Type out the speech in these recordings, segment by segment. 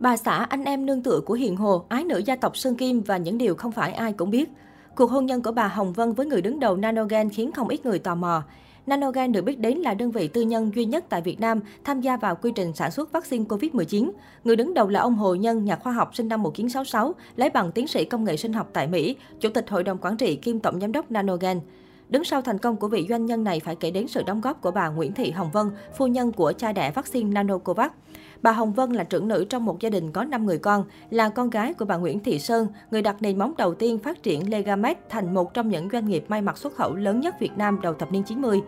Bà xã anh em nương tựa của Hiền Hồ, ái nữ gia tộc Sơn Kim và những điều không phải ai cũng biết. Cuộc hôn nhân của bà Hồng Vân với người đứng đầu Nanogen khiến không ít người tò mò. Nanogen được biết đến là đơn vị tư nhân duy nhất tại Việt Nam tham gia vào quy trình sản xuất vaccine COVID-19. Người đứng đầu là ông Hồ Nhân, nhà khoa học sinh năm 1966, lấy bằng tiến sĩ công nghệ sinh học tại Mỹ, chủ tịch hội đồng quản trị kiêm tổng giám đốc Nanogen. Đứng sau thành công của vị doanh nhân này phải kể đến sự đóng góp của bà Nguyễn Thị Hồng Vân, phu nhân của cha đẻ vaccine Nanocovax. Bà Hồng Vân là trưởng nữ trong một gia đình có 5 người con, là con gái của bà Nguyễn Thị Sơn, người đặt nền móng đầu tiên phát triển Legamex thành một trong những doanh nghiệp may mặc xuất khẩu lớn nhất Việt Nam đầu thập niên 90.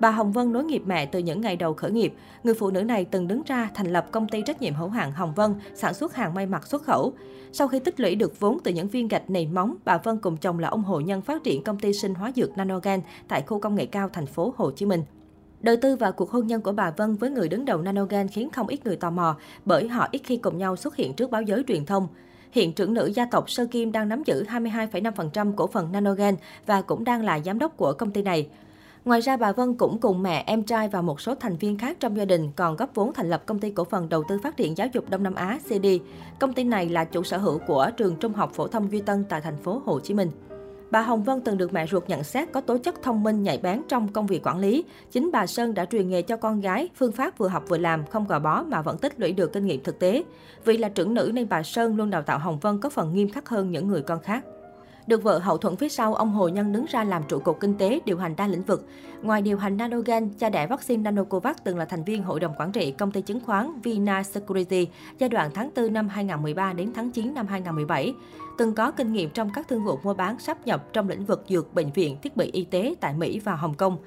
Bà Hồng Vân nối nghiệp mẹ từ những ngày đầu khởi nghiệp. Người phụ nữ này từng đứng ra thành lập công ty trách nhiệm hữu hạn Hồng Vân, sản xuất hàng may mặc xuất khẩu. Sau khi tích lũy được vốn từ những viên gạch nền móng, bà Vân cùng chồng là ông Hồ Nhân phát triển công ty sinh hóa dược Nanogen tại khu công nghệ cao thành phố Hồ Chí Minh. Đời tư và cuộc hôn nhân của bà Vân với người đứng đầu Nanogen khiến không ít người tò mò bởi họ ít khi cùng nhau xuất hiện trước báo giới truyền thông. Hiện trưởng nữ gia tộc Sơ Kim đang nắm giữ 22,5% cổ phần Nanogen và cũng đang là giám đốc của công ty này. Ngoài ra, bà Vân cũng cùng mẹ, em trai và một số thành viên khác trong gia đình còn góp vốn thành lập công ty cổ phần đầu tư phát triển giáo dục Đông Nam Á CD. Công ty này là chủ sở hữu của trường Trung học phổ thông Duy Tân tại thành phố Hồ Chí Minh. Bà Hồng Vân từng được mẹ ruột nhận xét có tố chất thông minh nhạy bén trong công việc quản lý. Chính bà Sơn đã truyền nghề cho con gái, phương pháp vừa học vừa làm, không gò bó mà vẫn tích lũy được kinh nghiệm thực tế. Vì là trưởng nữ nên bà Sơn luôn đào tạo Hồng Vân có phần nghiêm khắc hơn những người con khác. Được vợ hậu thuẫn phía sau, ông Hồ Nhân đứng ra làm trụ cột kinh tế, điều hành đa lĩnh vực. Ngoài điều hành Nanogen, cha đẻ vaccine Nanocovax từng là thành viên hội đồng quản trị công ty chứng khoán Vina Security giai đoạn tháng 4 năm 2013 đến tháng 9 năm 2017. Từng có kinh nghiệm trong các thương vụ mua bán sắp nhập trong lĩnh vực dược, bệnh viện, thiết bị y tế tại Mỹ và Hồng Kông.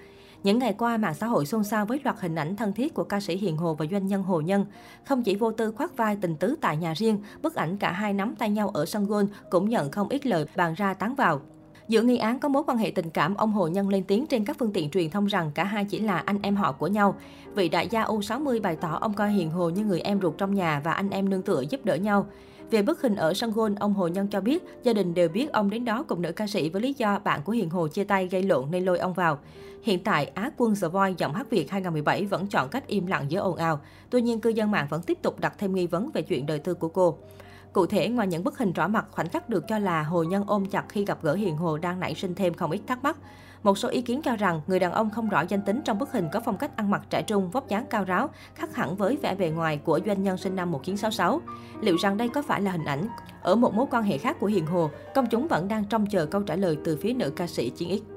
Những ngày qua, mạng xã hội xôn xao với loạt hình ảnh thân thiết của ca sĩ Hiền Hồ và doanh nhân Hồ Nhân. Không chỉ vô tư khoác vai tình tứ tại nhà riêng, bức ảnh cả hai nắm tay nhau ở sân golf cũng nhận không ít lời bàn ra tán vào. Giữa nghi án có mối quan hệ tình cảm, ông Hồ Nhân lên tiếng trên các phương tiện truyền thông rằng cả hai chỉ là anh em họ của nhau. Vị đại gia U60 bày tỏ ông coi Hiền Hồ như người em ruột trong nhà và anh em nương tựa giúp đỡ nhau. Về bức hình ở sân golf, ông Hồ Nhân cho biết gia đình đều biết ông đến đó cùng nữ ca sĩ với lý do bạn của Hiền Hồ chia tay gây lộn nên lôi ông vào. Hiện tại, Á quân The Voice giọng hát Việt 2017 vẫn chọn cách im lặng giữa ồn ào. Tuy nhiên, cư dân mạng vẫn tiếp tục đặt thêm nghi vấn về chuyện đời tư của cô. Cụ thể, ngoài những bức hình rõ mặt, khoảnh khắc được cho là Hồ Nhân ôm chặt khi gặp gỡ Hiền Hồ đang nảy sinh thêm không ít thắc mắc. Một số ý kiến cho rằng người đàn ông không rõ danh tính trong bức hình có phong cách ăn mặc trẻ trung, vóc dáng cao ráo, khác hẳn với vẻ bề ngoài của doanh nhân sinh năm 1966. Liệu rằng đây có phải là hình ảnh ở một mối quan hệ khác của Hiền Hồ? Công chúng vẫn đang trông chờ câu trả lời từ phía nữ ca sĩ Chiến X.